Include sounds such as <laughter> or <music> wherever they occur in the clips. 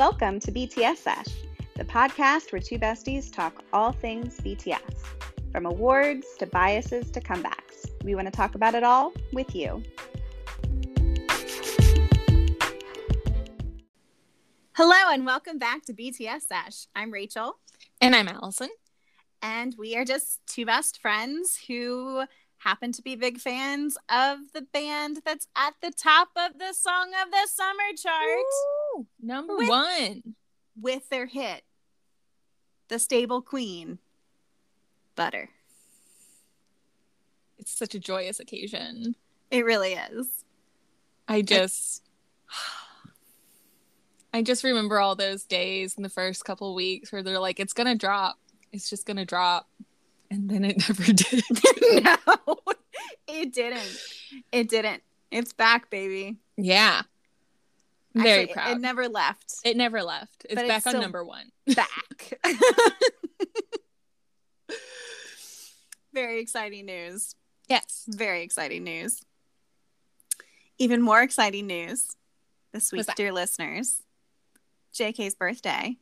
Welcome to BTS Sesh, the podcast where two besties talk all things BTS, from awards to biases to comebacks. We want to talk about it all with you. Hello, and welcome back to BTS Sesh. I'm Rachel. And I'm Allison. And we are just two best friends who happen to be big fans of the band that's at the top of the Song of the Summer chart. Ooh, number with, one. With their hit, The Stable Queen, Butter. It's such a joyous occasion. It really is. I just. <sighs> I just remember all those days in the first couple weeks where they're like, it's going to drop. It's just going to drop and then it <laughs> never did. <laughs> no, it didn't. It didn't. It's back, baby. Yeah. Very Actually, proud. It never left. It never left. It's but back it's on number one. <laughs> Back. <laughs> Very exciting news. Yes. Very exciting news. Even more exciting news this week, dear listeners. JK's birthday.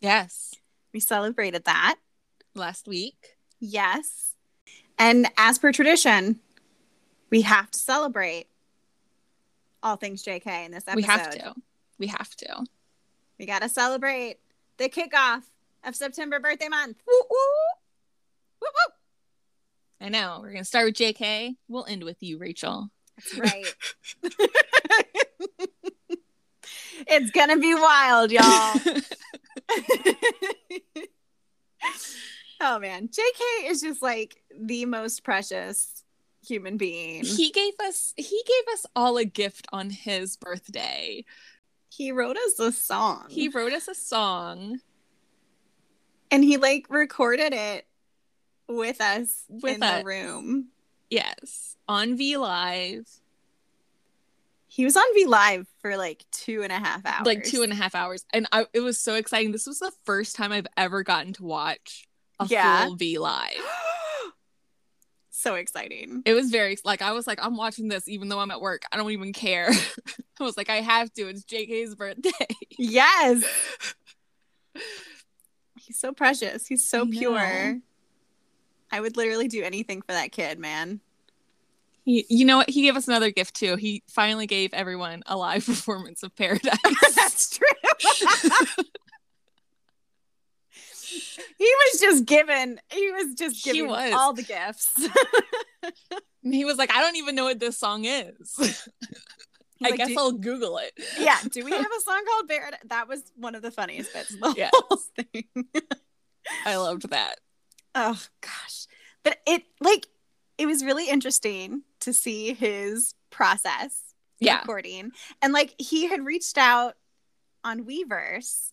Yes. We celebrated that last week. Yes. And as per tradition, we have to celebrate all things JK in this episode. We have to. We have to. We got to celebrate the kickoff of September birthday month. Woo, woo. Woo, woo. I know. We're going to start with JK. We'll end with you, Rachel. That's right. <laughs> it's going to be wild, y'all. <laughs> <laughs> Oh man, JK is just like the most precious human being. He gave us he gave us all a gift on his birthday. He wrote us a song. He wrote us a song. And he like recorded it with us with in us. the room. Yes. On V Live. He was on V Live for like two and a half hours. Like two and a half hours. And I, it was so exciting. This was the first time I've ever gotten to watch a yeah. full V live. <gasps> <gasps> <gasps> so exciting. It was very like I was like I'm watching this even though I'm at work. I don't even care. <laughs> I was like I have to. It's JK's birthday. <laughs> Yes. <laughs> He's so precious. He's so I pure. I would literally do anything for that kid, man. He, you know what? He gave us another gift too. He finally gave everyone a live performance of Paradise. That's true he was just given he was just giving was. all the gifts <laughs> he was like i don't even know what this song is <laughs> i like, guess i'll google it yeah do we have a <laughs> song called Barrett? that was one of the funniest bits of the yes. whole thing i loved that oh gosh but it like it was really interesting to see his process yeah. recording and like he had reached out on weverse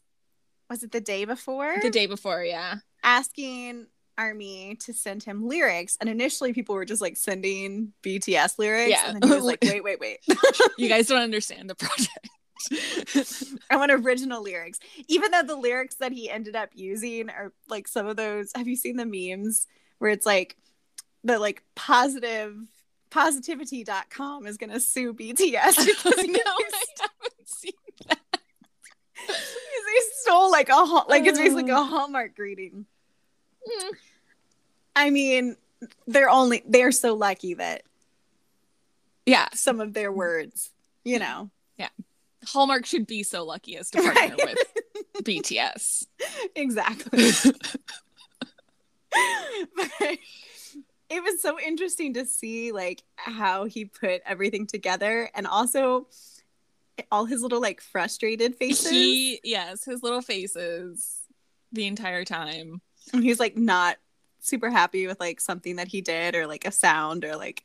was it the day before? The day before, yeah. Asking Army to send him lyrics. And initially people were just like sending BTS lyrics. Yeah. And then he was <laughs> like, wait, wait, wait. <laughs> you guys don't understand the project. <laughs> I want original lyrics. Even though the lyrics that he ended up using are like some of those. Have you seen the memes where it's like the like positive positivity.com is gonna sue BTS because no, I haven't seen he stole like a like it's basically like a oh. Hallmark greeting. Mm. I mean, they're only they're so lucky that yeah, some of their words, you know. Yeah. Hallmark should be so lucky as to partner right. with <laughs> BTS. Exactly. <laughs> but it was so interesting to see like how he put everything together and also all his little like frustrated faces. He yes, his little faces the entire time. And he's like not super happy with like something that he did or like a sound or like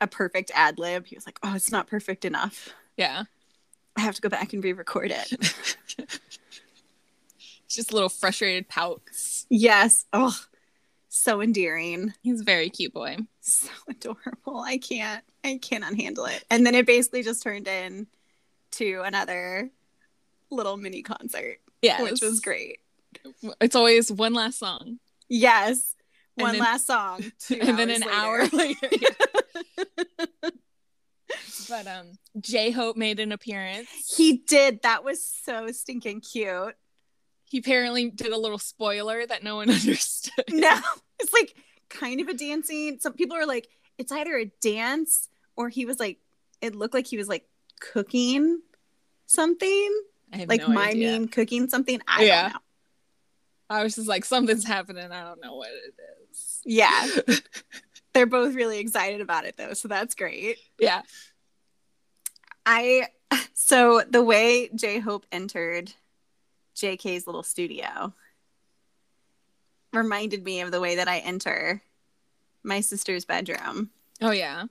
a perfect ad lib. He was like, "Oh, it's not perfect enough." Yeah. I have to go back and re-record it. <laughs> Just little frustrated pouts. Yes. Oh, so endearing. He's a very cute boy. So adorable. I can't. I cannot handle it. And then it basically just turned in to another little mini concert. Yeah, which was great. It's always one last song. Yes, one then, last song, <laughs> and then an later. hour <laughs> later. <laughs> But um J Hope made an appearance. He did. That was so stinking cute. He apparently did a little spoiler that no one understood. No, it's like kind of a dancing. Some people are like, it's either a dance or he was like, it looked like he was like cooking something, like no idea. cooking something. I Yeah. don't know. I was just like, something's happening. I don't know what it is. Yeah. <laughs> They're both really excited about it though, so that's great. yeah. I <laughs> so the way J Hope entered JK's little studio reminded me of the way that I enter my sister's bedroom Oh yeah.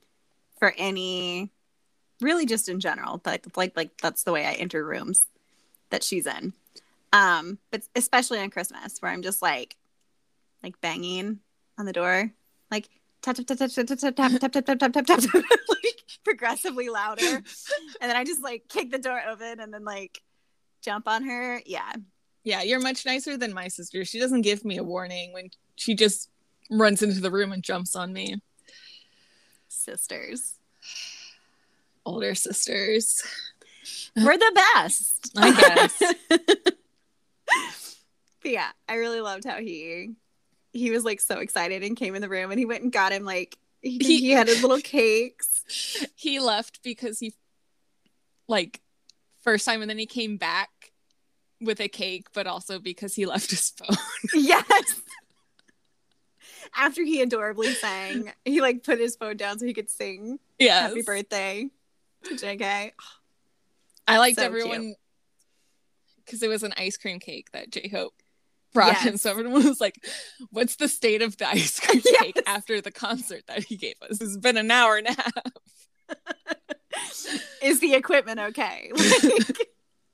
for any really just in general, but like like that's the way I enter rooms that she's in. Um, but especially on Christmas where I'm just like like banging on the door, like tap tap tap tap tap tap tap tap tap tap tap tap tap tap like progressively louder. And then I just like kick the door open and then like jump on her. Yeah. Yeah, you're much nicer than my sister. She doesn't give me a warning when she just runs into the room and jumps on me. Sisters. Older sisters. We're the best. I guess. <laughs> But yeah, I really loved how he he was like so excited and came in the room and he went and got him like he, He- he had his little <laughs> cakes. he left because he like first time and then he came back with a cake, but also because he left his phone. <laughs> yes. After he adorably sang, he like put his phone down so he could sing yeah. happy birthday to JK. I liked So everyone because it was an ice cream cake that J Hope brought in. So everyone was like, What's the state of the ice cream <laughs> Yes. cake after the concert that he gave us? It's been an hour and a half. <laughs> Is the equipment okay? <laughs> Like,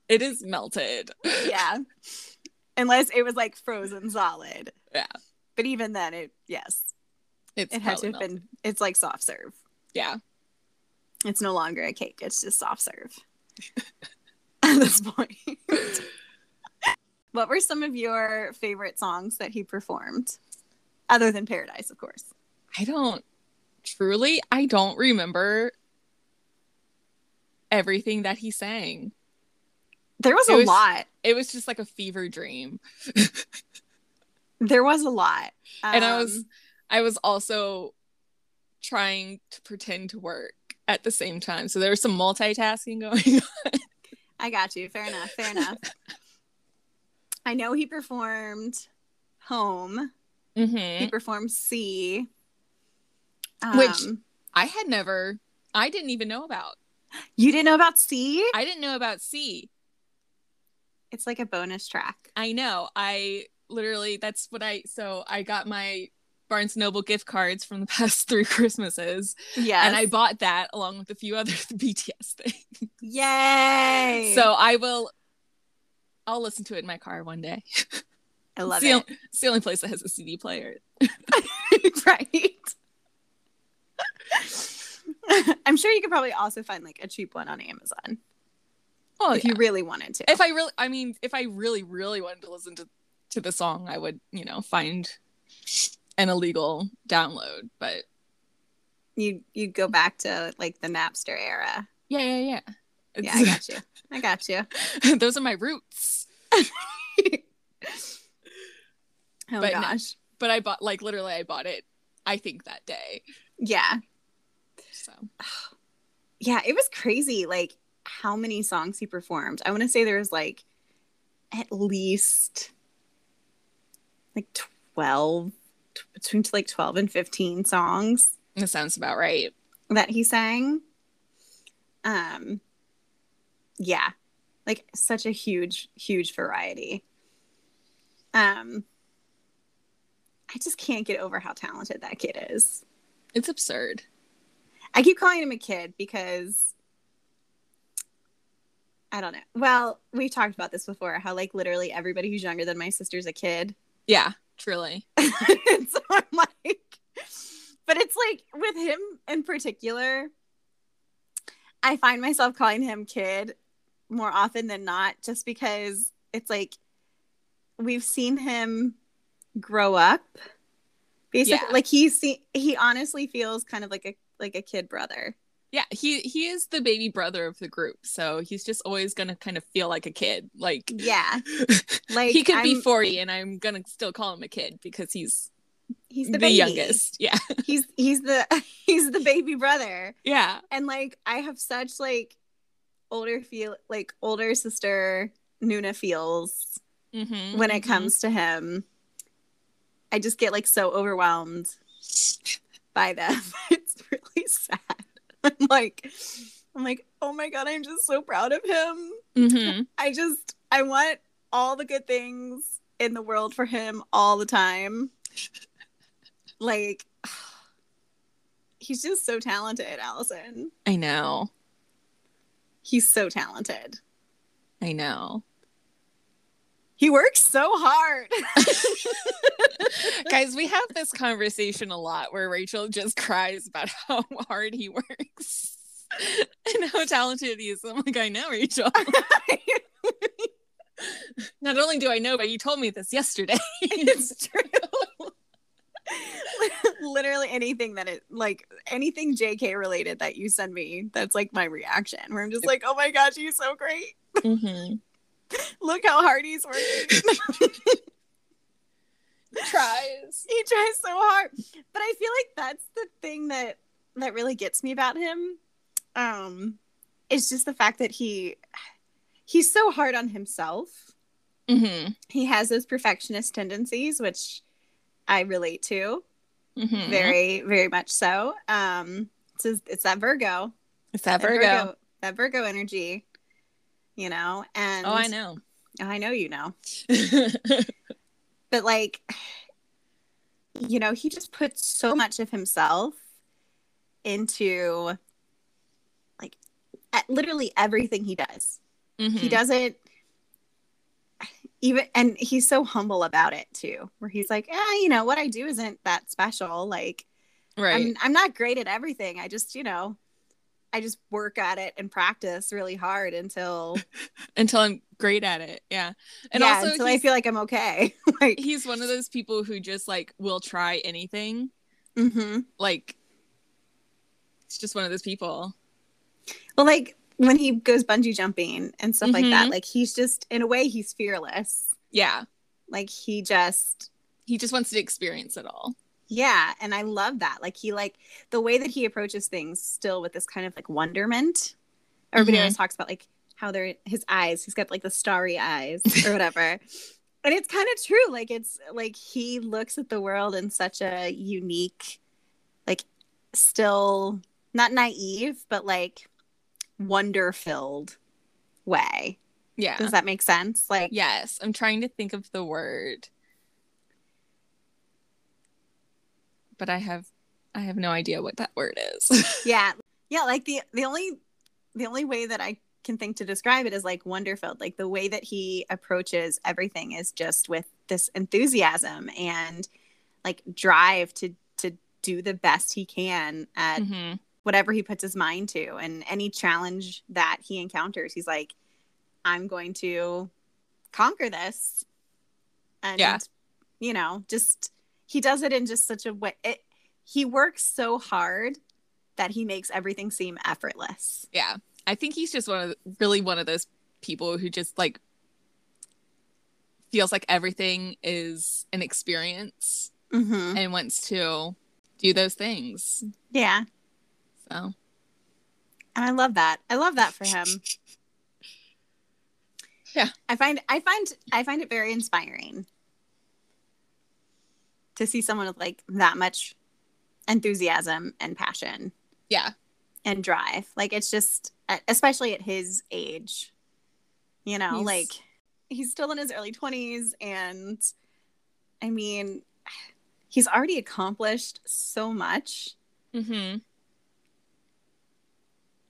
It is melted. yeah. Unless it was like frozen solid. Yeah. But even then it yes. It's It had to have melted. been it's like soft serve. Yeah. It's no longer a cake, it's just soft serve. <laughs> At this point. <laughs> what were some of your favorite songs that he performed? Other than Paradise, of course. I don't truly I don't remember everything that he sang. There was It a was- lot. It was just like a fever dream. There was a lot. and I was Um, I was also trying to pretend to work at the same time. So there was some multitasking going <laughs> on. I got you. Fair enough. Fair enough. <laughs> I know he performed Home. He hmm performed Sea. Which- Um, I had never I didn't even know about. you didn't know about Sea? I didn't know about Sea. It's like a bonus track. I know. I literally that's what I so I got my Barnes Noble gift cards from the <laughs> past three Christmases. Yeah. And I bought that along with a few other <laughs> BTS things. Yay. So I will I'll listen to it in my car one day. <laughs> I love it's, it. on- it's the only place that has a CD player. right. I'm sure you could probably also find like a cheap one on Amazon Oh, if you really wanted to. if I really, I mean, if I really, really wanted to listen to to the song, I would, you know, find an illegal download. But you you go back to like the Napster era. yeah, yeah, yeah. Yeah, I got you. I got you. <laughs> Those are my roots. <laughs> Oh But no. gosh. But I bought, like, literally, I bought it. I think that day. Yeah. So <sighs> Yeah, it was crazy like how many songs he performed. I want to say there was like at least like 12 t- between like 12 and 15 songs that sounds about right. that he sang. Um yeah. Like such a huge huge variety. Um I just can't get over how talented that kid is. It's absurd. I keep calling him a kid because I don't know. Well, we've talked about this before how like literally everybody who's younger than my sister's a kid. Yeah, truly. <laughs> so I'm like but it's like with him in particular I find myself calling him kid more often than not just because it's like we've seen him grow up basically Yeah. like he's see- he honestly feels kind of like a like a kid brother Yeah, he he is the baby brother of the group, so he's just always gonna kind of feel like a kid. Like Yeah. <laughs> Like he could be I'm- forty, and I'm gonna still call him a kid because he's he's the, the, baby. youngest. Yeah, <laughs> He's he's the <laughs> he's the baby brother. yeah, And like I have such like older feel like older sister Nuna feels mm-hmm, when it comes to him. I just get like so overwhelmed by them. it's really sad. Like I'm like, oh my god, I'm just so proud of him. hmm I just I want all the good things in the world for him all the time. <laughs> Like <sighs> he's just so talented, Allison. I know, He's so talented. I know. He works so hard. <laughs> Guys, we have this conversation a lot where Rachel just cries about <laughs> how hard he works <laughs> and how talented he is. I'm like, I know, Rachel. Not only do I know, but you told me this yesterday. it's true. Literally anything that it like anything JK related that you send me, that's like my reaction. Where I'm just like, oh my gosh, he's so great. mm-hmm. <laughs> Look how hard he's working. <laughs> <laughs> He tries. he tries so hard but i feel like that's the thing that that really gets me about him um it's just the fact that he he's so hard on himself Mm-hmm. he has those perfectionist tendencies which i relate to Mm-hmm. very very much so um it's, it's that virgo It's that that Virgo. that virgo energy you know and Oh, I know. i know you know <laughs> but like you know he just puts so much of himself into like literally everything he does he Mhm. doesn't even and he's so humble about it too where he's like eh, you know what i do isn't that special like Right. I'm, I'm not great at everything i just you know i just work at it and practice really hard until <laughs> Until I'm great at it. Yeah. And yeah, also until i feel like i'm okay <laughs> like he's one of those people who just like will try anything. mhm. Like it's just one of those people. Well, like when he goes bungee jumping and stuff like that, Mhm. like he's just in a way he's fearless. Yeah. Like he just He just wants to experience it all. Yeah, and I love that. Like he like the way that he approaches things still with this kind of like wonderment. Everybody Mhm. always talks about like how they're his eyes, he's got like the starry eyes or whatever. <laughs> and it's kind of true. Like it's like he looks at the world in such a unique, like still not naive, but like wonder filled way. Yeah. Does that make sense? Like, Yes. I'm trying to think of the word. But I have I have no idea what that word is. <laughs> yeah, yeah. Like the the only the only way that I can think to describe it is like wonder filled. Like the way that he approaches everything is just with this enthusiasm and like drive to to do the best he can at Mhm. whatever he puts his mind to, and any challenge that he encounters, he's like, I'm going to conquer this. And Yeah. you know, just he does it in just such a way. It, he works so hard that he makes everything seem effortless. Yeah. I think he's just one of the, really one of those people who just like feels like everything is an experience Mm-hmm. and wants to do those things. Yeah, So and I love that. I love that for him. <laughs> Yeah. I find I find I find it very inspiring to see someone with like that much enthusiasm and passion yeah. and drive. Like it's just especially at his age. You know, He's- like he's still in his early 20s and I mean he's already accomplished so much. Mm-hmm.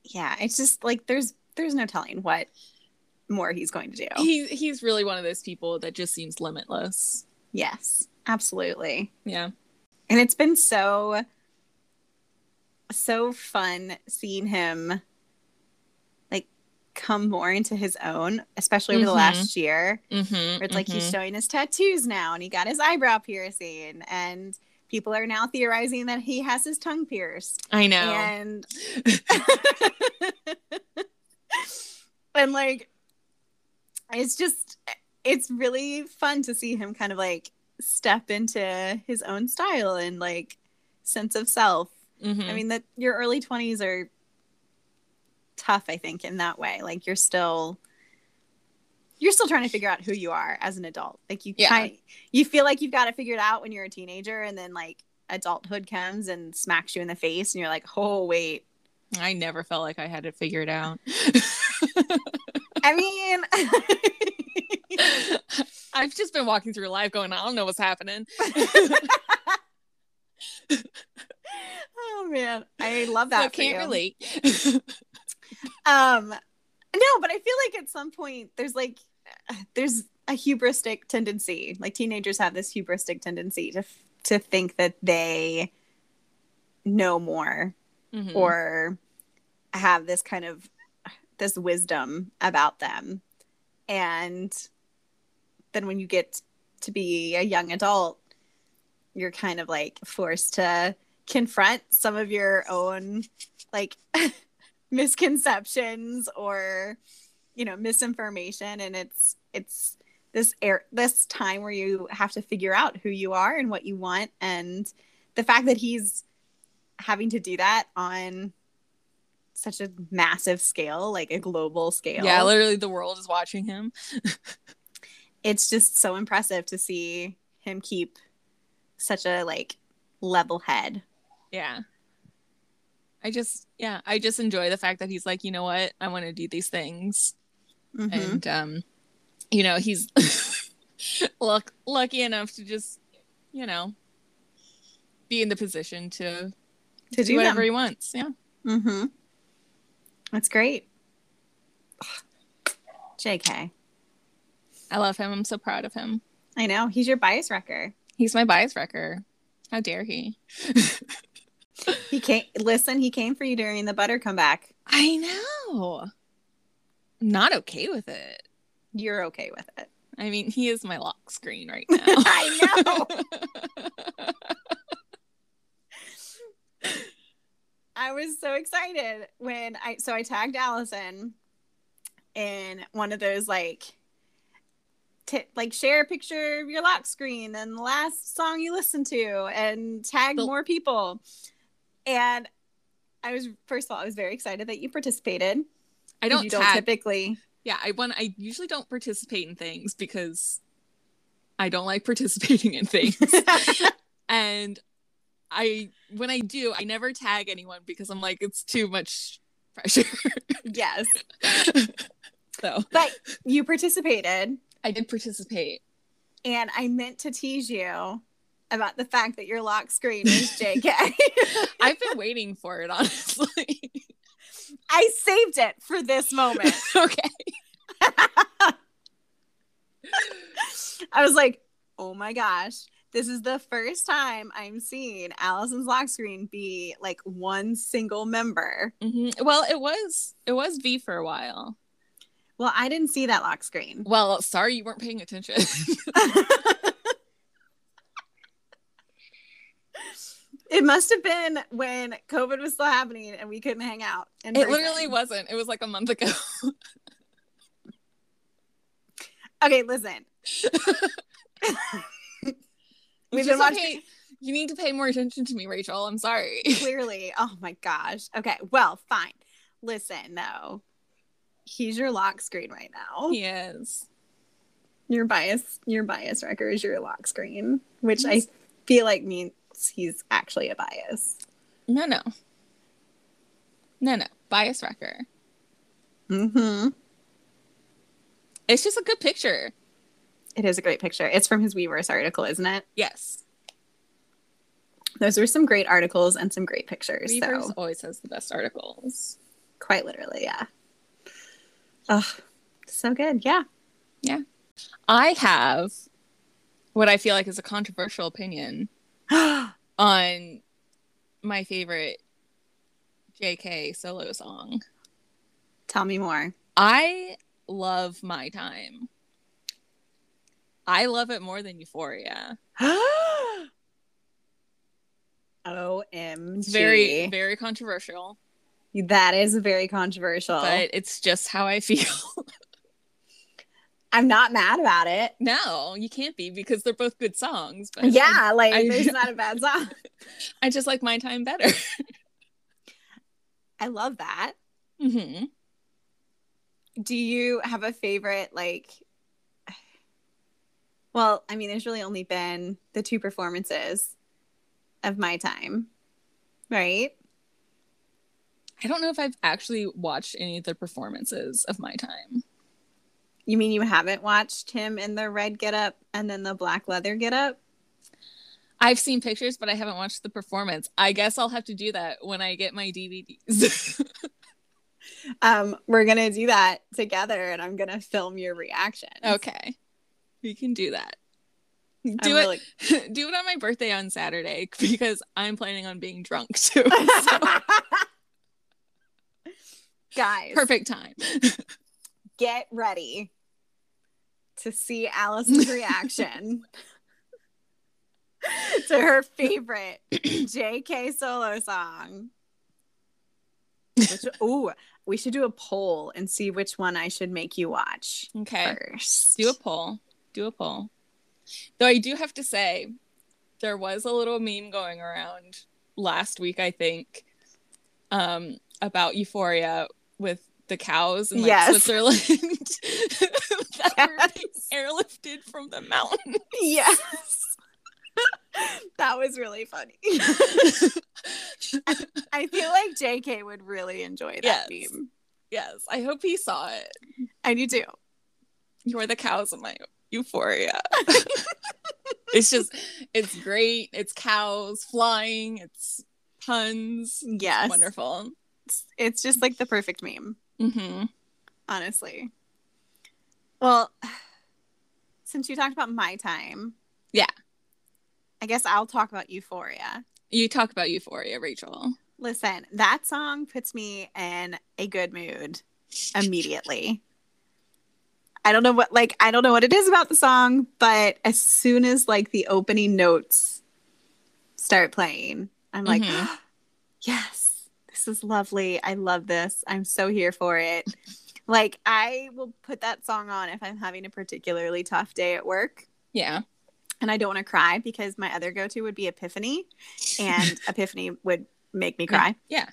Yeah, it's just like there's there's no telling what more he's going to do. He he's really one of those people that just seems limitless. yes, absolutely. Yeah. And it's been so so fun seeing him like come more into his own, especially over the Mhm. last year. Mm-hmm. Where it's like he's showing his tattoos now and he got his eyebrow piercing and people are now theorizing that he has his tongue pierced. I know. And <laughs> <laughs> and like it's just it's really fun to see him kind of like step into his own style and like sense of self. Mhm. I mean that your early 20s are tough I think in that way. Like you're still you're still trying to figure out who you are as an adult. Like you Yeah. kind you feel like you've got it figured out when you're a teenager and then like adulthood comes and smacks you in the face and you're like, "Oh, wait. I never felt like I had it figured out. <laughs> I mean, <laughs> <laughs> I've just been walking through life going, I don't know what's happening. <laughs> oh man, I love that. So can't you. relate. Um, no, but I feel like at some point there's like there's a hubristic tendency. Like teenagers have this hubristic tendency to to think that they know more Mhm. or have this kind of this wisdom about them and then when you get to be a young adult you're kind of like forced to confront some of your own like <laughs> misconceptions or you know misinformation. And it's it's this air this time where you have to figure out who you are and what you want. And the fact that he's having to do that on such a massive scale like a global scale. Yeah, literally the world is watching him. <laughs> it's just so impressive to see him keep such a like level head Yeah. I just yeah, I just enjoy the fact that he's like, you know what, I want to do these things. Mhm. And um, you know, he's <laughs> luck lucky enough to just, you know, be in the position to to do do whatever them. he wants. Yeah. Mm-hmm. That's great. JK. I love him. I'm so proud of him. I know. He's your bias wrecker. He's my bias wrecker. How dare he? He came listen, he came for you during the butter comeback. I know. I'm not okay with it. You're okay with it. I mean, he is my lock screen right <laughs> now. I know. I was so excited when I so I tagged Allison in one of those like t- like share a picture of your lock screen and the last song you listened to and tag more people. And I was first of all I was very excited that you participated. I don't you don't typically yeah, I want. I usually don't participate in things because I don't like <laughs> participating in things. <laughs> and I, when I do, I never tag anyone because I'm like, it's too much pressure. yes. <laughs> so But you participated I did participate. and I meant to tease you about the fact that your lock screen is <laughs> JK. I've been waiting for it, honestly. <laughs> I saved it for this moment. <laughs> okay. I was like, oh my gosh, this is the first time I'm seeing Allison's lock screen be like one single member. Mhm. Well, it was it was V for a while. Well, I didn't see that lock screen. Well, sorry you weren't paying attention. <laughs> it must have been when COVID was still happening and we couldn't hang out. it person. literally wasn't. It was like a month ago. <laughs> Okay, listen. <laughs> We've been watching okay. You need to pay more attention to me, Rachel. I'm sorry. clearly. Oh my gosh. Okay, well, fine. Listen, though. He's your lock screen right now. he is. Your bias, your bias wrecker is your lock screen, which I feel like means he's actually a bias. No, no. No, no. Bias wrecker. Mm-hmm. It's just a good picture. It is a great picture. It's from his Weverse article, isn't it? Yes. Those were some great articles and some great pictures. Weverse So always has the best articles. quite literally, yeah. Oh, so good. Yeah. Yeah. I have what I feel like is a controversial opinion <gasps> on my favorite JK solo song. Tell me more. I love My Time. I love it more than Euphoria. <gasps> OMG. It's very, very controversial, That is very controversial. but it's just how I feel. <laughs> I'm not mad about it. no, you can't be because they're both good songs. But Yeah, like I- there's <laughs> not a bad song. I, I just like my time better. I love that. hmm Do you have a favorite like Well, I mean there's really only been the two performances of my time. Right? I don't know if I've actually watched any of the performances of my time. You mean you haven't watched him in the red getup and then the black leather getup? I've seen pictures, but I haven't watched the performance. I guess I'll have to do that when I get my DVDs. <laughs> Um, we're gonna do that together and I'm gonna film your reaction. okay, we can do that. I'm Do really- it. <laughs> do it on my birthday on Saturday because I'm planning on being drunk too. So, <laughs> Guys, perfect time. <laughs> get ready to see Allison's <laughs> reaction to her favorite <clears throat> JK solo song. Which, <laughs> ooh, we should do a poll and see which one I should make you watch Okay. first. Do a poll. Do a poll. Though I do have to say, there was a little meme going around last week, I think, um, about Euphoria with the cows in like, Yes. Switzerland <laughs> that were being airlifted from the mountain. Yes. <laughs> that was really funny. <laughs> I feel like JK would really enjoy that Yes. meme. yes, I hope he saw it. And you do. You're the cows in my Euphoria. it's just, it's great. It's cows flying. It's puns. Yes. Wonderful. It's, it's just like the perfect meme, hmm honestly. Well, since you talked about my time, Yeah. I guess I'll talk about Euphoria. You talk about Euphoria, Rachel. Listen, that song puts me in a good mood immediately. I don't know what like I don't know what it is about the song, but as soon as like the opening notes start playing, I'm like, Mhm. <gasps> yes, this is lovely. I love this. I'm so here for it. <laughs> like I will put that song on if I'm having a particularly tough day at work Yeah. and I don't want to cry because my other go-to would be Epiphany and <laughs> Epiphany would make me cry Yeah.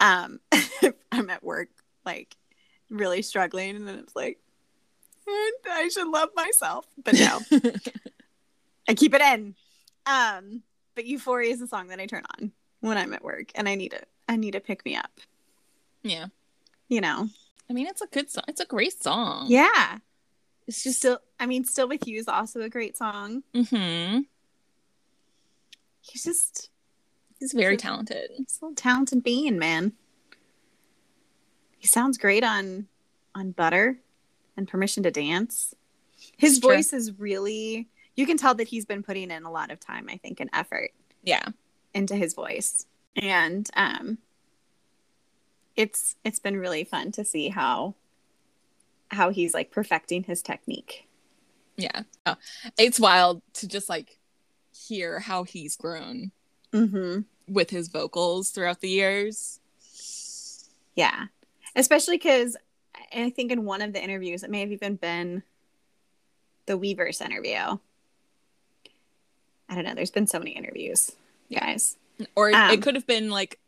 um <laughs> i'm at work like really struggling and then it's like "Eh, i should love myself but no i keep it in um but euphoria is a song that i turn on when i'm at work and i need it i need to pick me up yeah. you know I mean, it's a good song. It's a great song. yeah It's just. still i mean still with you is also a great song hmm he's just He's very talented. he's a little talented being man he sounds great on on butter and permission to dance his It's true. voice is really you can tell that he's been putting in a lot of time i think and effort Yeah. into his voice and um it's it's been really fun to see how how he's like perfecting his technique. Yeah. Oh, it's wild to just like hear how he's grown mm-hmm. with his vocals throughout the years. yeah. Especially because i think in one of the interviews it may have even been the weverse interview. I don't know. There's been so many interviews guys Or Um, it could have been like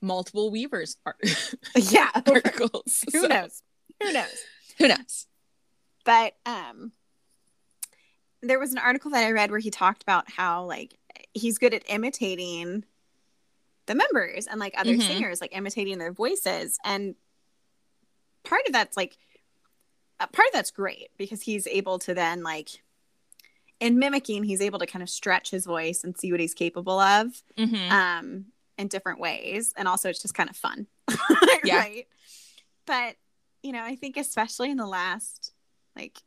multiple Weverse art- <laughs> yeah <laughs> articles. who So, knows who knows Who knows? but um there was an article that i read where he talked about how like he's good at imitating the members and like other Mhm. singers like imitating their voices and part of that's like a part of that's great because he's able to then like in mimicking he's able to kind of stretch his voice and see what he's capable of hmm um in different ways. And also it's just kind of fun. <laughs> Yeah. right? But you know i think especially in the last like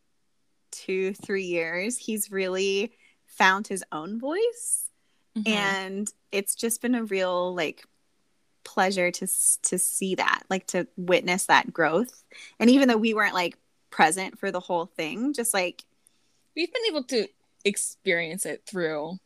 two three years he's really found his own voice. Mm-hmm. and it's just been a real like pleasure to to see that like to witness that growth. And even though we weren't like present for the whole thing just like we've been able to experience it through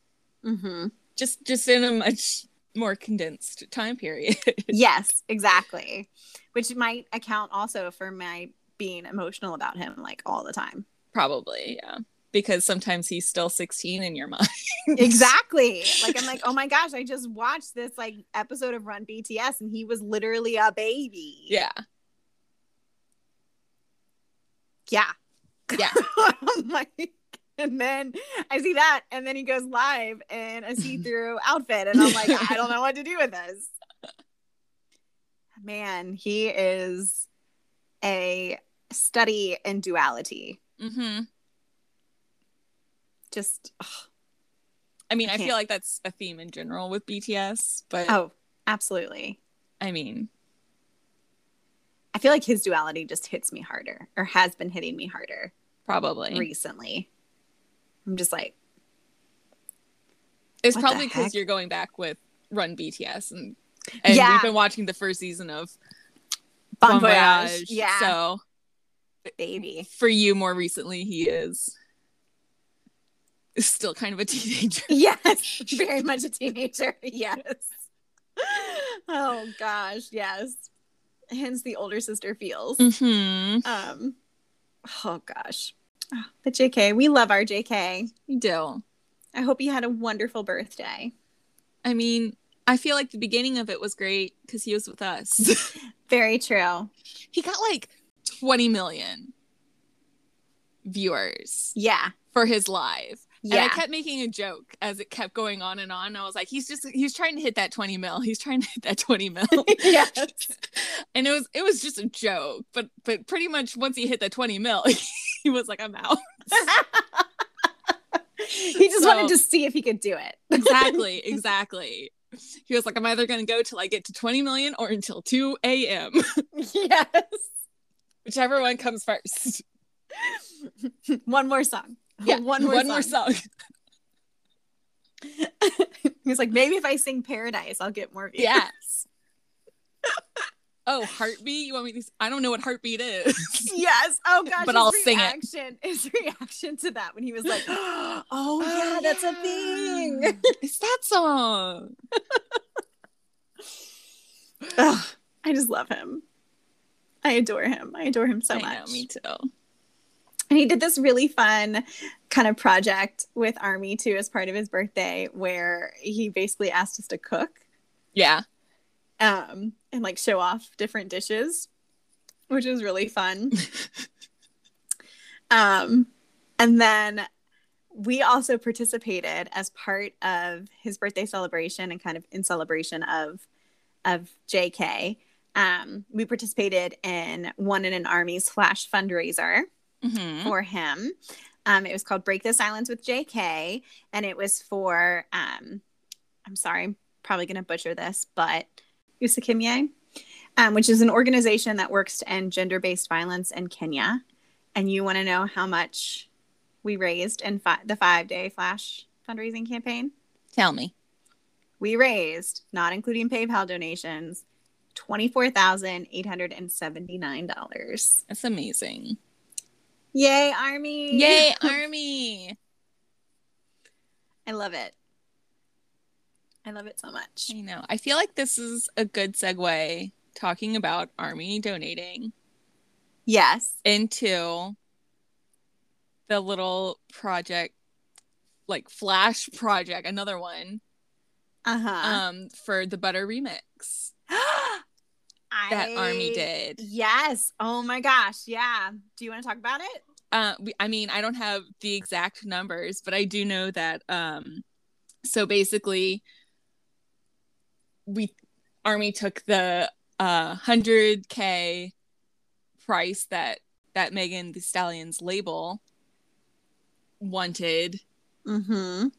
mhm, just just in a much more condensed time period. <laughs> yes, exactly. Which might account also for my being emotional about him like all the time. Probably, yeah. Because sometimes he's still 16 in your mind. <laughs> exactly. Like I'm like, oh my gosh, I just watched this like episode of Run BTS and he was literally a baby. Yeah. Yeah. Yeah. <laughs> Like, and then I see that, and then he goes live in a see-through outfit, and I'm like, I don't know what to do with this. Man, he is a study in duality. Mm-hmm. Just, ugh. I mean, I I, feel like that's a theme in general with BTS, but oh, absolutely. I mean, I feel like his duality just hits me harder, or has been hitting me harder probably. recently. I'm just like, It's probably because you're going back with Run BTS and and Yeah. we've been watching the first season of bon, Bon voyage. Voyage. Yeah, So baby. for you more recently he is is still kind of a <laughs> teenager. Yes, very much a teenager. <laughs> Yes. Oh gosh, yes. Hence the older sister feels. Mm-hmm. Um oh gosh. Oh, but JK, we love our JK. You do. I hope you had a wonderful birthday. I mean, I feel like the beginning of it was great because he was with us. <laughs> Very true. he got like 20 million viewers Yeah. for his live. And I kept making a joke as it kept going on and on. I was like, he's just he's trying to hit that 20 mil. He's trying to hit that 20 mil. <laughs> yes. <laughs> and it was it was just a joke. But but pretty much once he hit that 20 mil, <laughs> he was like, I'm out. he just So- wanted to see if he could do it. Exactly, exactly. He was like, I'm either gonna go till I get to 20 million or until 2 a.m. yes. Whichever one comes first. One more song. Yeah, <laughs> One more one song. more song. <laughs> He's like, maybe if I sing Paradise, I'll get more views. Yes. <laughs> oh, heartbeat. You want me to? I don't know what heartbeat is. Yes. Oh gosh. But I'll sing it. reaction, His reaction to that when he was like, <gasps> "Oh, oh yeah, that's a thing." It's that song. Ugh, I just love him. I adore him. I adore him so I much. know, me too. And he did this really fun kind of project with Army too as part of his birthday, where he basically asked us to cook Yeah. um, and like show off different dishes, which was really fun. <laughs> um, and then we also participated as part of his birthday celebration and kind of in celebration of of JK. Um, we participated in one in an army slash fundraiser Mhm. for him. Um, it was called Break the Silence with JK, and it was for um, I'm sorry, I'm probably gonna butcher this, but Usikimye, um, which is an organization that works to end gender-based violence in Kenya. And you want to know how much we raised in fi- the five-day flash fundraising campaign? Tell me. We raised, not including PayPal donations, twenty-four thousand eight hundred and seventy-nine dollars. That's amazing. Yay, Army! Yay, <laughs> Army. I love it. I love it so much. I know. I feel like this is a good segue talking about Army donating Yes. into the little project like flash project another one Uh huh. um for the butter remix <gasps> <gasps> that army did Yes. Oh my gosh. Yeah. Do you want to talk about it? uh we, i mean i don't have the exact numbers but i do know that um so basically we army took the uh 100k price that that Megan Thee Stallion's label wanted Mm-hmm.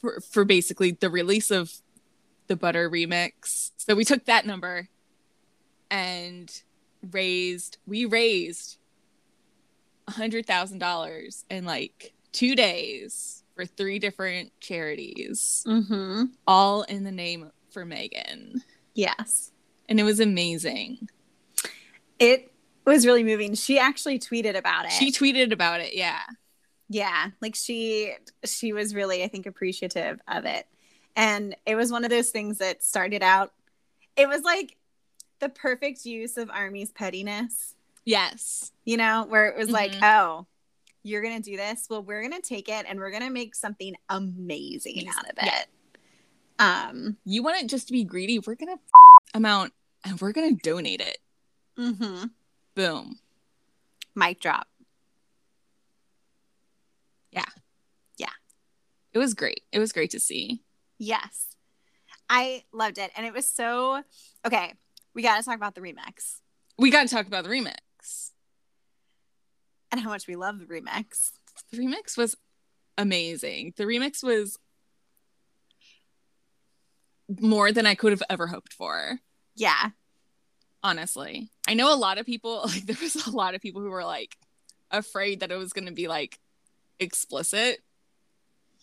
for, for basically the release of the butter remix so we took that number and raised we raised a hundred thousand dollars in like two days for three different charities Mm-hmm. all in the name for megan Yes. and it was amazing It was really moving. She actually tweeted about it. she tweeted about it yeah yeah. Like she she was really, I think, appreciative of it. And it was one of those things that started out, it was like the perfect use of Army's pettiness, Yes. you know, where it was like, Mhm. oh, you're going to do this. Well, we're going to take it and we're going to make something amazing out of Yeah. it. Um, You want it just to be greedy? We're gonna amount and we're gonna donate it. Mm-hmm. Boom. mic drop. Yeah. Yeah. It was great. It was great to see. Yes. I loved it. And it was so okay. We got to talk about the remix We got to talk about the remix. and how much we love the remix. The remix was amazing. The remix was more than I could have ever hoped for. Yeah. honestly. I know a lot of people <laughs> like there was a lot of people who were like afraid that it was going to be like explicit,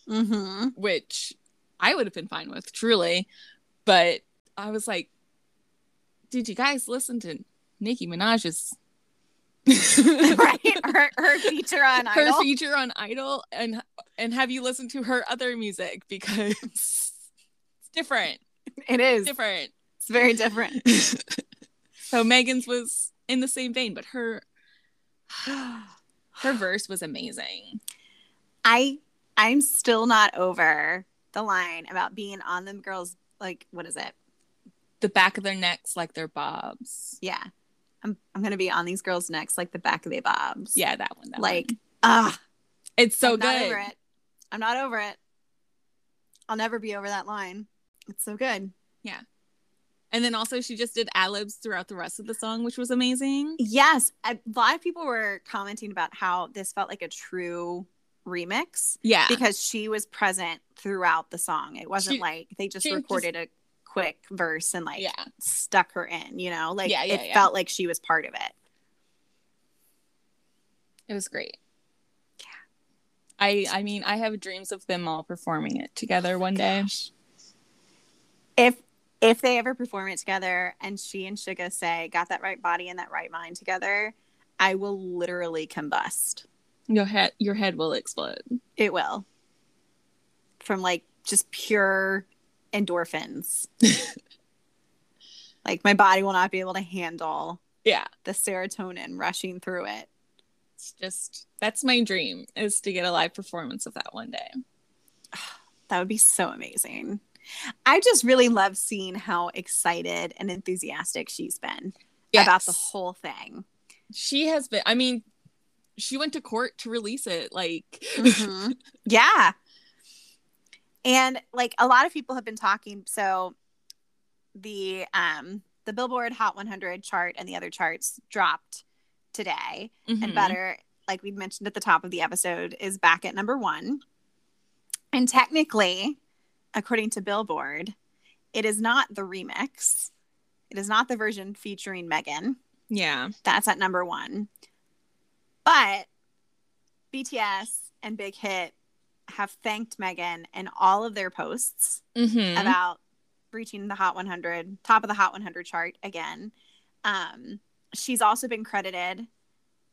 Mm-hmm. which I would have been fine with truly, but I was like did you guys listen to Nicki Minaj's <laughs> right. <laughs> Her, her feature on her Idol. feature on Idol and and have you listened to her other music because <laughs> it's different, it is. different. It's very different. so Megan's was in the same vein, but her <sighs> her verse was amazing. I I'm still not over the line about being on them girls like what is it? The back of their necks like they're bobs. Yeah. I'm I'm gonna be on these girls' necks like the back of their bobs. Yeah, that one. That Like ah it's so I'm not good. over it. I'm not over it. I'll never be over that line. It's so good. Yeah. And then also she just did ad-libs throughout the rest of the song, which was amazing. Yes, a lot of people were commenting about how this felt like a true remix Yeah. because she was present throughout the song. It wasn't She- like they just just- recorded a quick verse and like yeah. stuck her in, you know? Like Yeah, yeah, it felt like she was part of it. It was great. Yeah. I I mean, I have dreams of them all performing it together oh one day. If if they ever perform it together and she and Suga say got that right body and that right mind together, I will literally combust. Your head your head will explode. It will. From like just pure endorphins. <laughs> like my body will not be able to handle Yeah. the serotonin rushing through it. It's just that's my dream is to get a live performance of that one day. <sighs> That would be so amazing. I just really love seeing how excited and enthusiastic she's been about the whole thing. she has been i mean she went to court to release it like Mhm. <laughs> yeah. And like a lot of people have been talking so the um the Billboard Hot 100 chart and the other charts dropped today and Mhm. Butter like we mentioned at the top of the episode is back at number 1. And technically according to Billboard it is not the remix. It is not the version featuring Megan. yeah That's at number one. But BTS and Big Hit have thanked Megan in all of their posts Mhm. about reaching the Hot 100, top of the Hot 100 chart again. Um, she's also been credited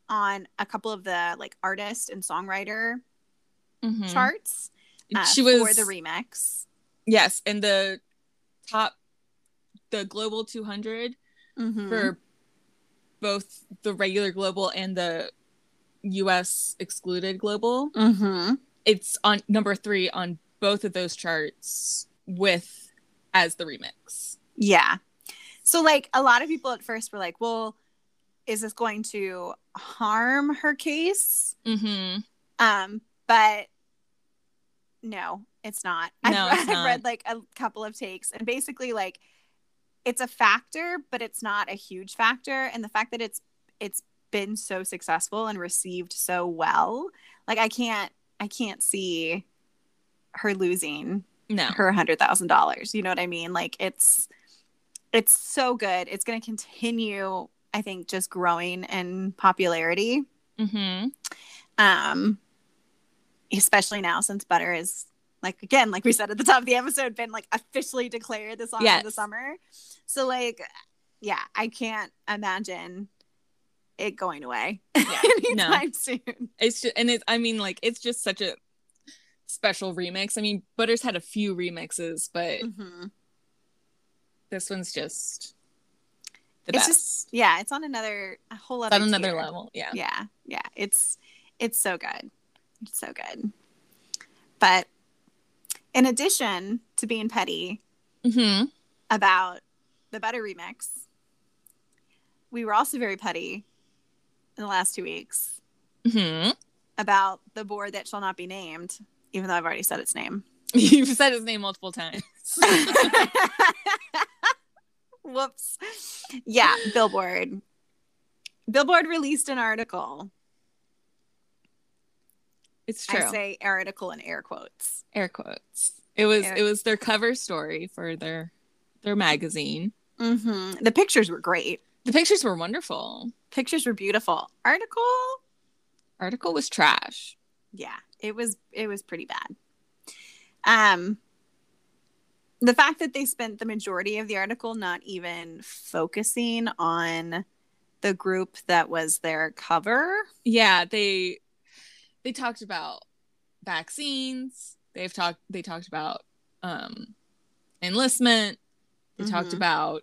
on a couple of the like artist and songwriter Mhm. charts uh, she was for the remix. yes in the top the global 200 Mhm. for both the regular global and the us excluded global Mhm. It's on number three on both of those charts with as the remix Yeah. So like a lot of people at first were like, well, is this going to harm her case? mm-hmm. Um, but no, it's not. No, I've, it's <laughs> I've not. read like a couple of takes and basically like it's a factor, but it's not a huge factor. And the fact that it's it's been so successful and received so well, like I can't I can't see her losing no her hundred thousand dollars. You know what I mean? Like it's it's so good. It's going to continue. I think just growing in popularity. mm-hmm. Um, especially now since Butter is like again, like we said at the top of the episode, been like officially declared the song of the summer. So like, yeah, I can't imagine it going away Yeah, <laughs> no. anytime soon. it's just and it's i mean like it's just such a special remix. I mean, Butters had a few remixes, but Mhm. this one's just the It's best. just yeah, it's on another a whole other on another tier. level. Yeah. Yeah, yeah, it's it's so good. It's so good. But in addition to being petty hmm about the Butter remix, we were also very petty in the last two weeks hmm about the board that shall not be named, even though I've already said its name. <laughs> You've said his name multiple times. <laughs> Whoops. Yeah, Billboard. Billboard released an article. it's true. I say article in air quotes. Air quotes. It was Air- it was their cover story for their their magazine. hmm The pictures were great. The pictures were wonderful. Pictures were beautiful. Article, Article was trash. yeah, it was it was pretty bad. Um, the fact that they spent the majority of the article not even focusing on the group that was their cover. Yeah, they they talked about vaccines. They've talked they talked about um enlistment. They talked Mhm. about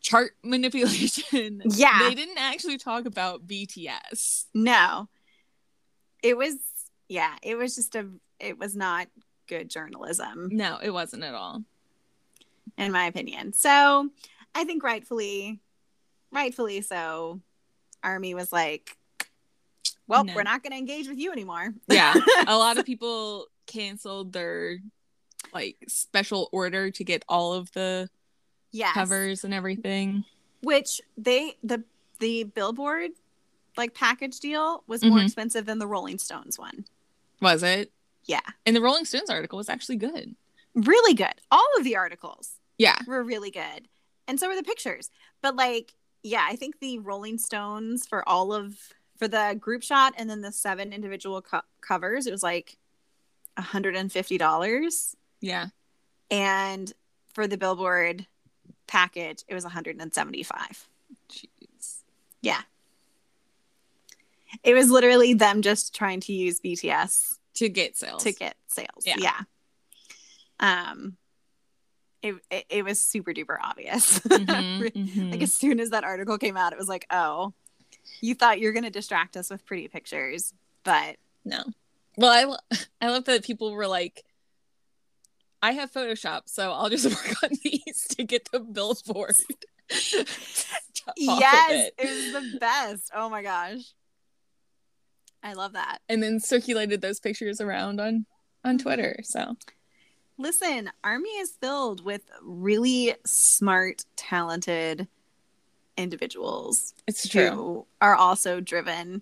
chart <laughs> manipulation. Yeah. They didn't actually talk about BTS. No, it was yeah, it was just a it was not good journalism No, it wasn't at all. in my opinion. So I think rightfully, rightfully so, Army was like, "Well, No. we're not going to engage with you anymore." <laughs> Yeah. a lot of <laughs> people canceled their like special order to get all of the yes. covers and everything. which they the the Billboard like package deal was more Mhm. expensive than the Rolling Stones one. Was it? Yeah, And the Rolling Stones article was actually good. really good. All of the articles Yeah. were really good, and so were the pictures. But like, yeah, I think the Rolling Stones for all of for the group shot and then the seven individual co- covers, it was like hundred and fifty dollars, Yeah. and for the Billboard package, it was one hundred and seventy five. Jeez. Yeah. It was literally them just trying to use BTS To get sales. to get sales. Yeah. Yeah. Um it, it, it was super duper obvious. <laughs> Mhm, mhm. like as soon as that article came out, it was like, oh, you thought you're gonna distract us with pretty pictures, but No. Well, I <laughs> I love that people were like, I have Photoshop, so I'll just <laughs> work on these <laughs> to get the billboard. yes, it. it was the best. Oh my gosh. I love that. And then circulated those pictures around on on Twitter. So Listen, Army is filled with really smart, talented individuals it's true. who are also driven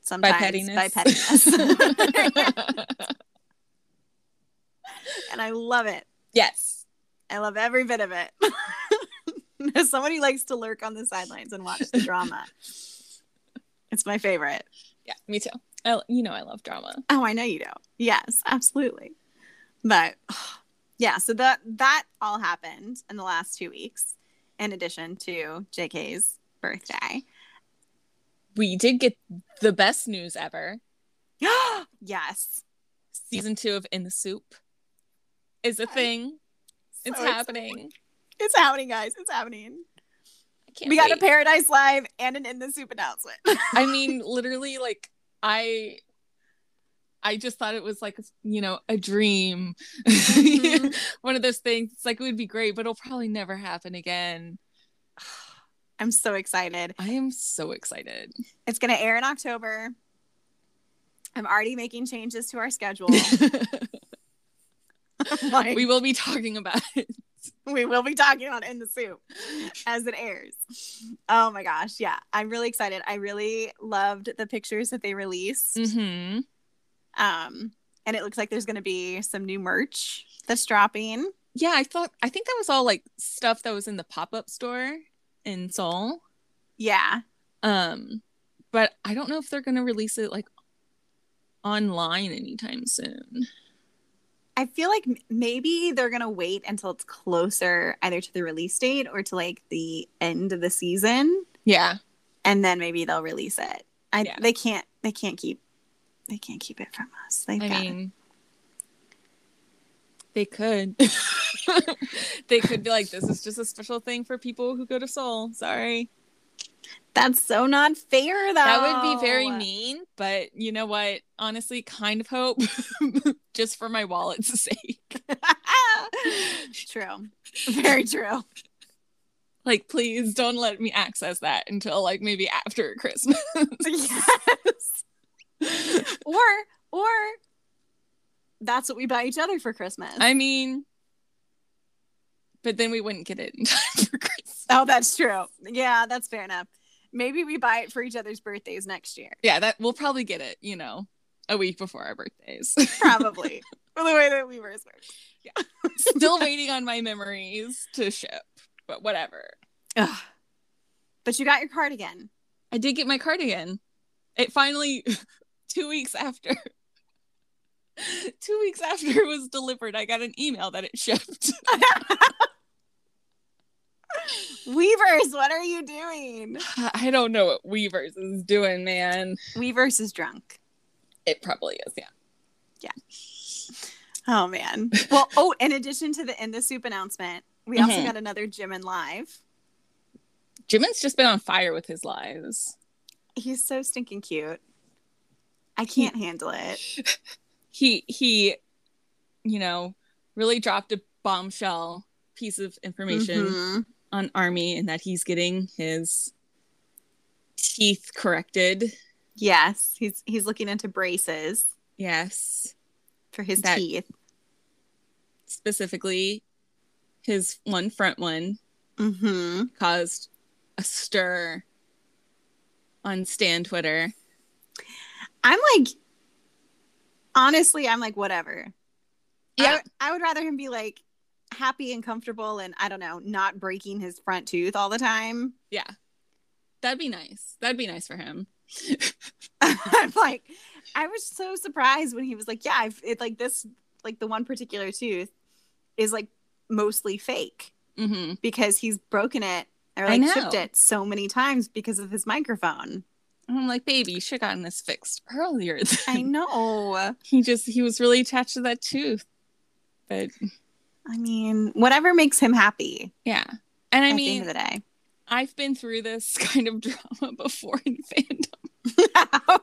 sometimes By pettiness. by pettiness. <laughs> <laughs> and I love it. yes. I love every bit of it. <laughs> As someone who likes to lurk on the sidelines and watch the drama, <laughs> it's my favorite. Yeah, me too. I, you know I love drama. Oh, I know you do. Yes, absolutely. But <sighs> yeah, so that that all happened in the last two weeks, in addition to JK's birthday. We did get the best news ever. <gasps> yes, Season two of In the SOOP is a thing. It's So happening. It's happening, guys. It's happening. I can't we got a. Paradise Live and an In the SOOP announcement. <laughs> I mean, literally, like I, I just thought it was like you know a dream, Mhm. <laughs> one of those things. It's like it would be great, but it'll probably never happen again. <sighs> I'm so excited. I am so excited. It's going to air in October. I'm already making changes to our schedule. <laughs> <laughs> Like, we will be talking about it. we will be talking about in the SOOP as it airs. Oh my gosh, yeah, I'm really excited. I really loved the pictures that they released. hmm Um, and it looks like there's going to be some new merch that's dropping. Yeah, I thought I think that was all like stuff that was in the pop up store in Seoul. Yeah, Um, but I don't know if they're gonna release it like online anytime soon. I feel like maybe they're going to wait until it's closer either to the release date or to like the end of the season, Yeah, and then maybe they'll release it. I Yeah. they can't they can't keep they can't keep it from us. They I got mean, They could. <laughs> they could be like, this is just a special thing for people who go to Seoul. Sorry. That's so not fair, though. That would be very mean, but you know what? Honestly, kind of hope <laughs> just for my wallet's sake. <laughs> true. Very true. Like, please don't let me access that until like maybe after Christmas. <laughs> yes. or or that's what we buy each other for Christmas. I mean, but then we wouldn't get it in time for Christmas. oh, that's true. Yeah, that's fair enough. Maybe we buy it for each other's birthdays next year. Yeah, that we'll probably get it, you know, a week before our birthdays. Probably. <laughs> for the way that Weverse work. Yeah. Still waiting on my memories to ship, but whatever. Ugh. But you got your cardigan. I did get my cardigan. It finally <laughs> two weeks after <laughs> two weeks after it was delivered, I got an email that it shipped. Weverse, what are you doing? <sighs> I don't know what Weverse is doing, man. Weverse is drunk. It probably is, yeah. Yeah. Oh man. Well, <laughs> oh, in addition to the in the SOOP announcement, we also Mhm. got another Jimin live. Jimin's just been on fire with his lives. He's so stinking cute. I can't handle it. <laughs> He he, you know, really dropped a bombshell piece of information Mhm. On Army and that he's getting his teeth corrected. Yes, he's he's looking into braces Yes. for his That- teeth. Specifically, his one front one hmm caused a stir on Stan Twitter. I'm like, honestly, I'm like, whatever. Yeah. I would rather him be like happy and comfortable and I don't know, not breaking his front tooth all the time. <laughs> Yeah. That'd be nice. That'd be nice for him. <laughs> I'm like, I was so surprised when he was like, yeah, I've, it like this, like the one particular tooth is like mostly fake hmm because he's broken it or like chipped it so many times because of his microphone. I'm like, baby, you should have gotten this fixed earlier. I know. <laughs> he just he was really attached to that tooth. But I mean, whatever makes him happy. yeah. And I mean, the end of the day. I've been through this <laughs> kind of drama before in fandom, <laughs> oh,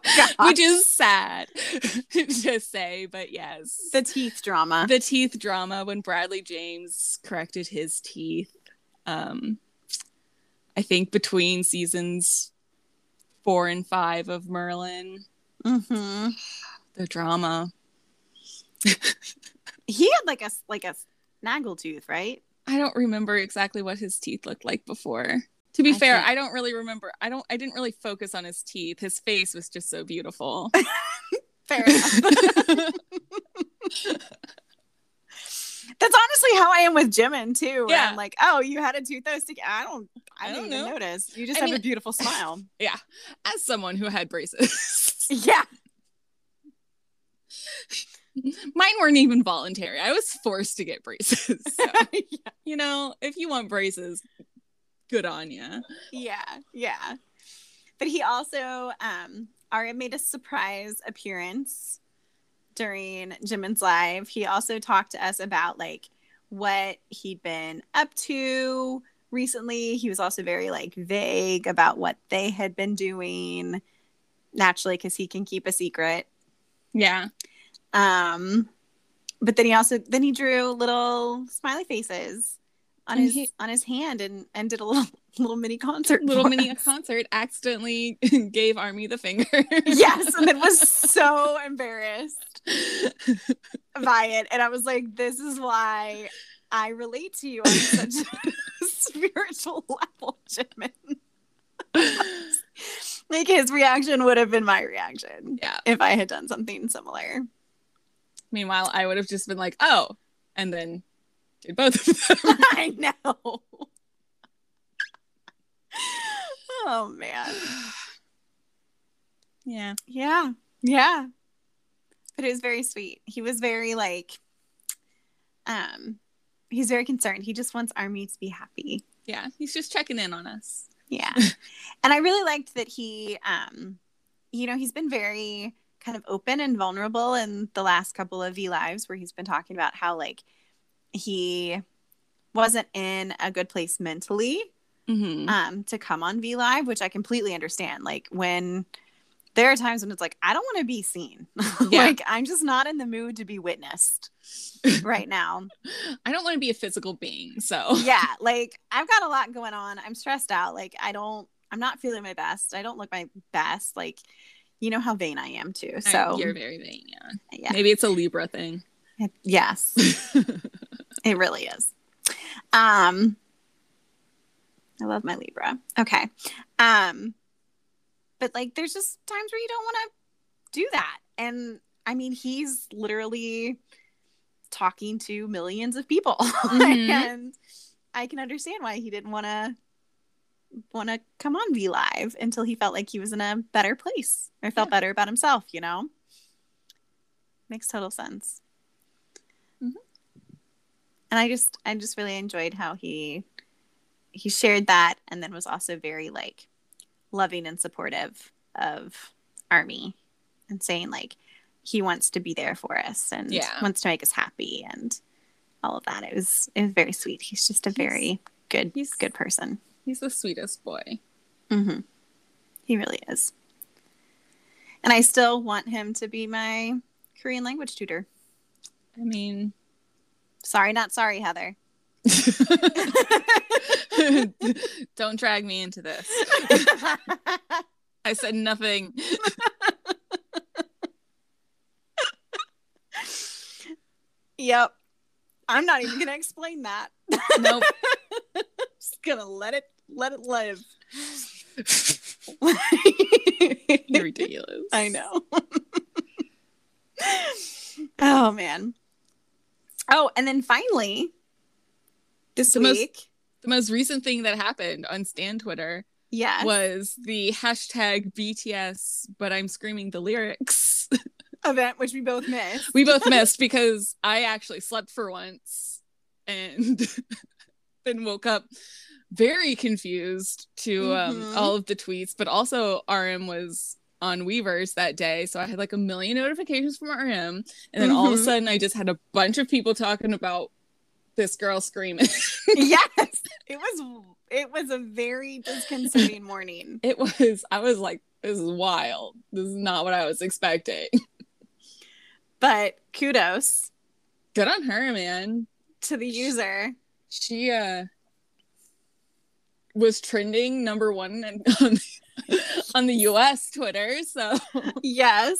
which is sad <laughs> to say, but yes. the teeth drama. the teeth drama when Bradley James corrected his teeth. Um, I think between seasons four and five of Merlin, Mm-hmm. the drama. He had like a like a snaggle tooth, right? I don't remember exactly what his teeth looked like before. To be I fair, can't- I don't really remember. I don't. I didn't really focus on his teeth. His face was just so beautiful. <laughs> Fair enough. <laughs> That's honestly how I am with Jimin too. Yeah. I'm like, oh, you had a tooth that was sticking. I don't. I, I didn't don't even know. notice. You just I have mean- a beautiful smile. <laughs> Yeah. As someone who had braces, yeah. <laughs> mine weren't even voluntary. I was forced to get braces. So, <laughs> yeah. you know, if you want braces, good on you. Yeah. Yeah. But he also, um, Arya made a surprise appearance during Jimin's live. He also talked to us about like what he'd been up to recently. He was also very like vague about what they had been doing, naturally, because he can keep a secret. Yeah. Um, but then he also then he drew little smiley faces on And his he- on his hand and and did a little <laughs> little mini concert. Little mini us. concert accidentally <laughs> gave Army the finger. yes, and then was <laughs> so embarrassed by it, and I was like, "This is why I relate to you on such a spiritual level, Jimin." like his reaction would have been my reaction yeah. if I had done something similar. Meanwhile, I would have just been like, oh, and then did both of them. <laughs> I know. oh man. yeah. Yeah. Yeah. But it was very sweet. He was very like um he's very concerned. He just wants Army to be happy. Yeah. He's just checking in on us. Yeah. <laughs> and I really liked that he um you know, he's been very kind of open and vulnerable in the last couple of V lives where he's been talking about how like he wasn't in a good place mentally Mhm. um to come on V Live, which I completely understand. Like when there are times when it's like I don't want to be seen. <laughs> Yeah. like I'm just not in the mood to be witnessed <laughs> right now. I don't want to be a physical being, so yeah, <laughs> like I've got a lot going on. I'm stressed out. Like I don't I'm not feeling my best. I don't look my best. Like you know how vain I am too. I- So you're very vain. Yeah, yeah. maybe it's a Libra thing. Yes. <laughs> It really is. Um I love my Libra. Okay. Um but like there's just times where you don't want to do that. And I mean he's literally talking to millions of people. <laughs> Mhm. and I can understand why he didn't want to want to come on V Live until he felt like he was in a better place or felt Yeah. better about himself, you know? Makes total sense. Mhm. And I just I just really enjoyed how he he shared that and then was also very like loving and supportive of Army and saying like he wants to be there for us and Yeah. wants to make us happy and all of that. It was it was very sweet. He's just a He's- very good he's- good person. He's the sweetest boy. Mm-hmm. He really is. And I still want him to be my Korean language tutor. I mean, Sorry, not sorry, Heather. <laughs> <laughs> don't drag me into this. I said nothing. yep. I'm not even gonna explain that. Nope. <laughs> Just gonna let it let it live. <laughs> You're ridiculous. I know. <laughs> oh man. Oh, and then finally, this The most- week, The most recent thing that happened on Stan Twitter yeah, was the hashtag BTS, but I'm screaming the lyrics. <laughs> event which we both missed. we both missed because I actually slept for once and then woke up very confused to um, Mhm. all of the tweets, but also RM was on Weverse that day. So I had like a million notifications from RM. And then all of a Mhm. sudden, I just had a bunch of people talking about this girl screaming. <laughs> yes, it was. It was a very disconcerting morning. <laughs> it was, I was like, this is wild. This is not what I was expecting. <laughs> But kudos Good on her, man. to the user. she uh was trending number one and on, <laughs> on the US Twitter. So Yes,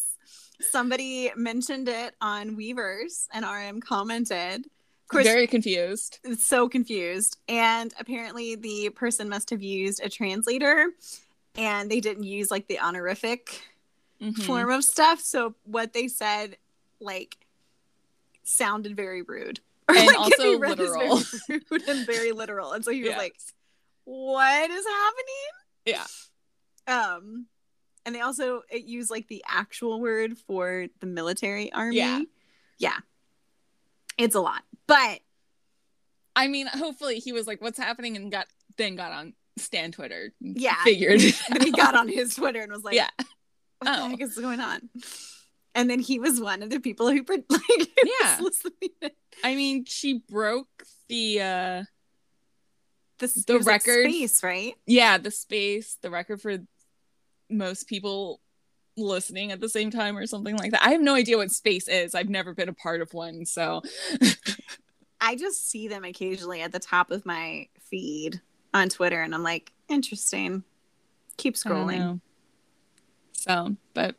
somebody mentioned it on Weverse, and RM commented. Course, very confused. so confused. And apparently, the person must have used a translator, and they didn't use like the honorific Mhm. form of stuff. So what they said, like, sounded very rude, <laughs> or And like, also be read as literal. very <laughs> rude and very literal. And so he was Yeah. like, "What is happening?" Yeah. Um, and they also it used like the actual word for the military army. Yeah. yeah, it's a lot, but I mean, hopefully he was like, what's happening? And got then got on Stan Twitter. and Yeah. Figured then <laughs> he got on his Twitter and was like, Yeah. what Oh. the heck is going on?" And then he was one of the people who <laughs> like who Yeah. I mean, she broke the uh The, The was, like, record- space, right? yeah, the space, the record for most people listening at the same time or something like that. I have no idea what space is. I've never been a part of one, so <laughs> I just see them occasionally at the top of my feed on Twitter, and I'm like, interesting. Keep scrolling. So, but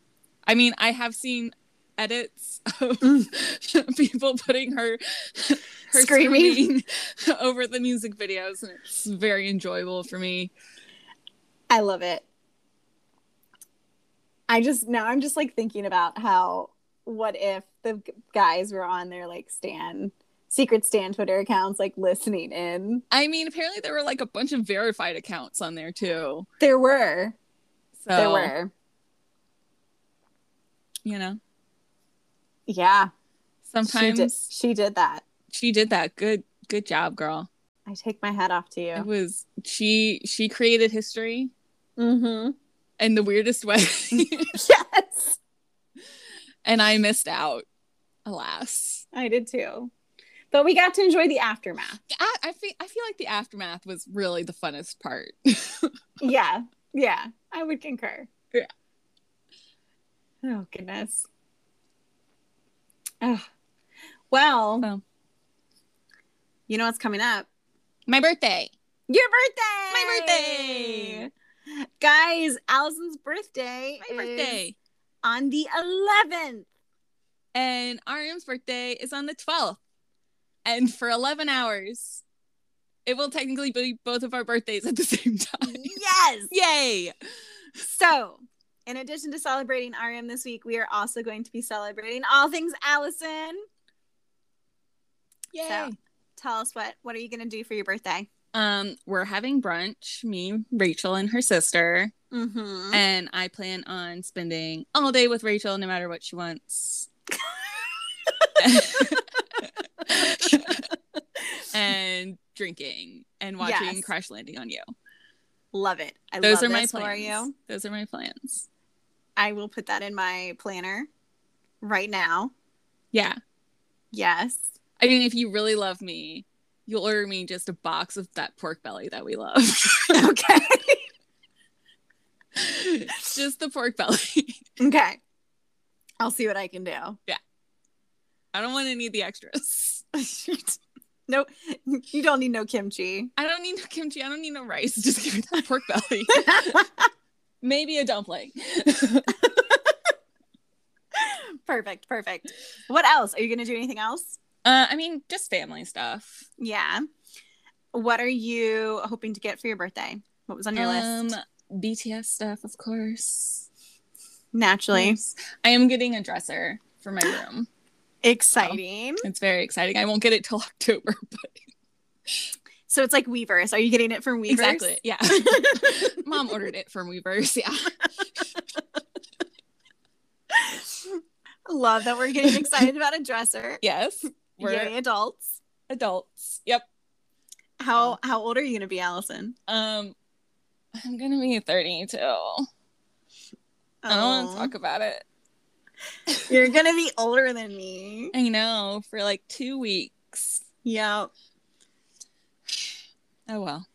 I mean, I have seen edits of mm. <laughs> people putting her, <laughs> her Screaming. screaming <laughs> over the music videos, and it's very enjoyable for me. I love it. I just now I'm just like thinking about how what if the guys were on their like Stan secret Stan Twitter accounts like listening in. I mean, apparently there were like a bunch of verified accounts on there too. There were. So There were. you know, Yeah. She sometimes did, she did that. she did that. Good, good job, girl. I take my hat off to you. It was she. She created history Mm-hmm. in the weirdest way, <laughs> <laughs> Yes. and I missed out. Alas. I did too. but we got to enjoy the aftermath. I, I feel I feel like the aftermath was really the funnest part. <laughs> yeah, yeah, I would concur. Yeah. Oh goodness. Oh, well, Well. you know what's coming up? My birthday. Your birthday. My birthday. guys. Allison's birthday. My is birthday. on the eleventh. And RM's birthday is on the 12th. And for 11 hours, it will technically be both of our birthdays at the same time. Yes. <laughs> Yay! So, in addition to celebrating RM this week, we are also going to be celebrating all things Allison. Yay! So, tell us what what are you going to do for your birthday? Um, we're having brunch, me, Rachel, and her sister. Mm-hmm. And I plan on spending all day with Rachel no matter what she wants. <laughs> and drinking and watching Yes. Crash Landing on You. Love it. I Those love are my plans. for you. Those are my plans. I will put that in my planner right now. Yeah. Yes. I mean, if you really love me, you'll order me just a box of that pork belly that we love. <laughs> okay. <laughs> just the pork belly. <laughs> okay. I'll see what I can do. Yeah. I don't want any of the extras. no, you don't need no kimchi. I don't need no kimchi. I don't need no rice. Just give me that pork belly. Maybe a dumpling. <laughs> perfect. Perfect. What else? Are you going to do anything else? Uh, I mean, just family stuff. Yeah. What are you hoping to get for your birthday? What was on your um, list? BTS stuff, of course. Naturally. Yes. I am getting a dresser for my room. <gasps> Exciting. It's very exciting. I won't get it till <laughs> October, but So it's like Weverse. Are you getting it from Weverse? exactly. Yeah. <laughs> Mom ordered it from Weverse. Yeah. Love that we're getting excited about a dresser. Yes. We're Yay, adults. adults. Yep. How how old are you gonna be, Allison? Um, I'm gonna be 32. I don't want Oh, to talk about it. You're gonna be older than me. I know for like two weeks. Yeah. Oh well,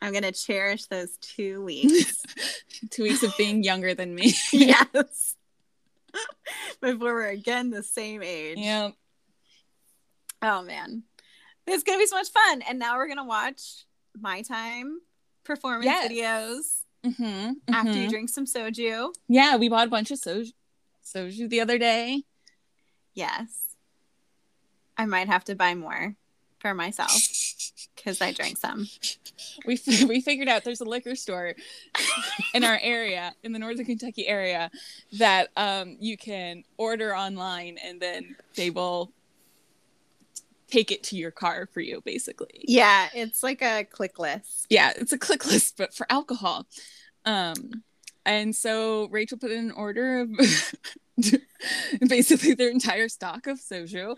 I'm gonna cherish those two weeks. <laughs> two weeks of being younger than me. <laughs> yes. <laughs> Before we're again the same age. Yep. Oh man. It's gonna be so much fun. And now we're gonna watch my time performance Yes. videos Mm-hmm. after you drink some soju. Yeah, we bought a bunch of soju, soju the other day. Yes. I might have to buy more for myself because I drank some. <laughs> We f- we figured out there's a liquor store in our area, in the Northern Kentucky area, that um you can order online and then they will take it to your car for you, basically. Yeah, it's like a click list. yeah, it's a click list, but for alcohol. Um, and so Rachel put in an order of <laughs> basically their entire stock of soju.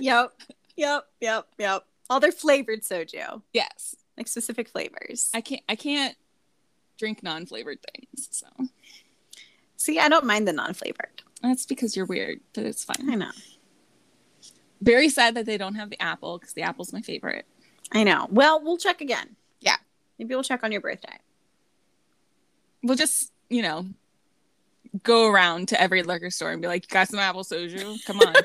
yep. Yep. Yep. Yep. All their flavored soju, yes, like specific flavors. I can't. I can't drink non-flavored things, so See, I don't mind the non-flavored. that's because you're weird, but it's fine. I know. Very sad that they don't have the apple because the apple's my favorite. I know. Well, we'll check again. Yeah. Maybe we'll check on your birthday. We'll just, you know, go around to every liquor store and be like, "You got some apple soju? Come on." <laughs>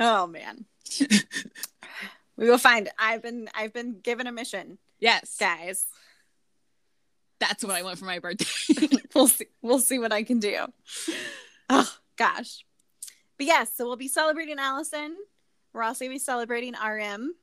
Oh man. <laughs> we will find. I've been I've been given a mission, yes, guys. that's what I want for my birthday. <laughs> we'll see we'll see what I can do. Oh gosh. But yes, so we'll be celebrating Allison. We're also gonna be celebrating RM.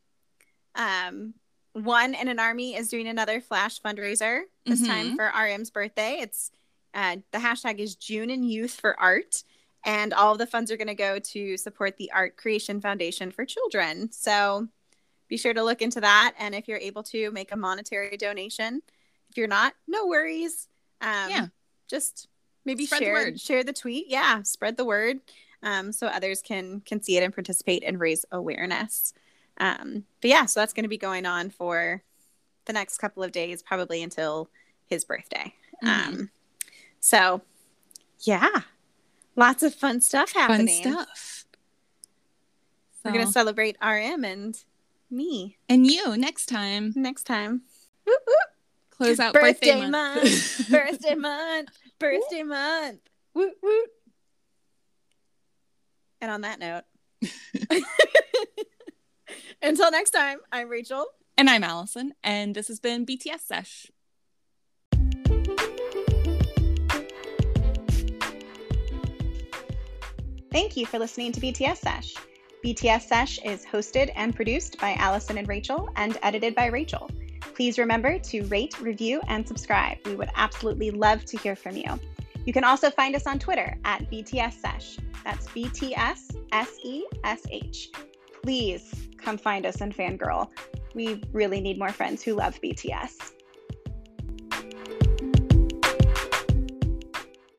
Um One In An ARMY is doing another flash fundraiser this Mhm. time for RM's birthday. It's uh, the hashtag is June in Youth for Art, and all of the funds are going to go to support the Art Creation Foundation for Children. So be sure to look into that, and if you're able to make a monetary donation, if you're not, no worries. Um, Yeah. just maybe Spread the share word. share the tweet. Yeah, spread the word, um, so others can can see it and participate and raise awareness. Um, but yeah, so that's going to be going on for the next couple of days, probably until his birthday. Mhm. Um, so yeah, lots of fun stuff happening. Fun stuff. We're gonna celebrate RM and me and you next time. next time. Woo, woo. Close out Birthday, <laughs> birthday, month. birthday month. Birthday month. Woot woot. And on that note, <laughs> <laughs> until next time, I'm Rachel. and I'm Allison, and this has been BTS Sesh. Thank you for listening to BTS Sesh. BTS Sesh is hosted and produced by Allison and Rachel and edited by Rachel. Please remember to rate, review, and subscribe. We would absolutely love to hear from you. You can also find us on Twitter at BTS Sesh. That's BTS S E S H. Please come find us and fangirl. We really need more friends who love BTS.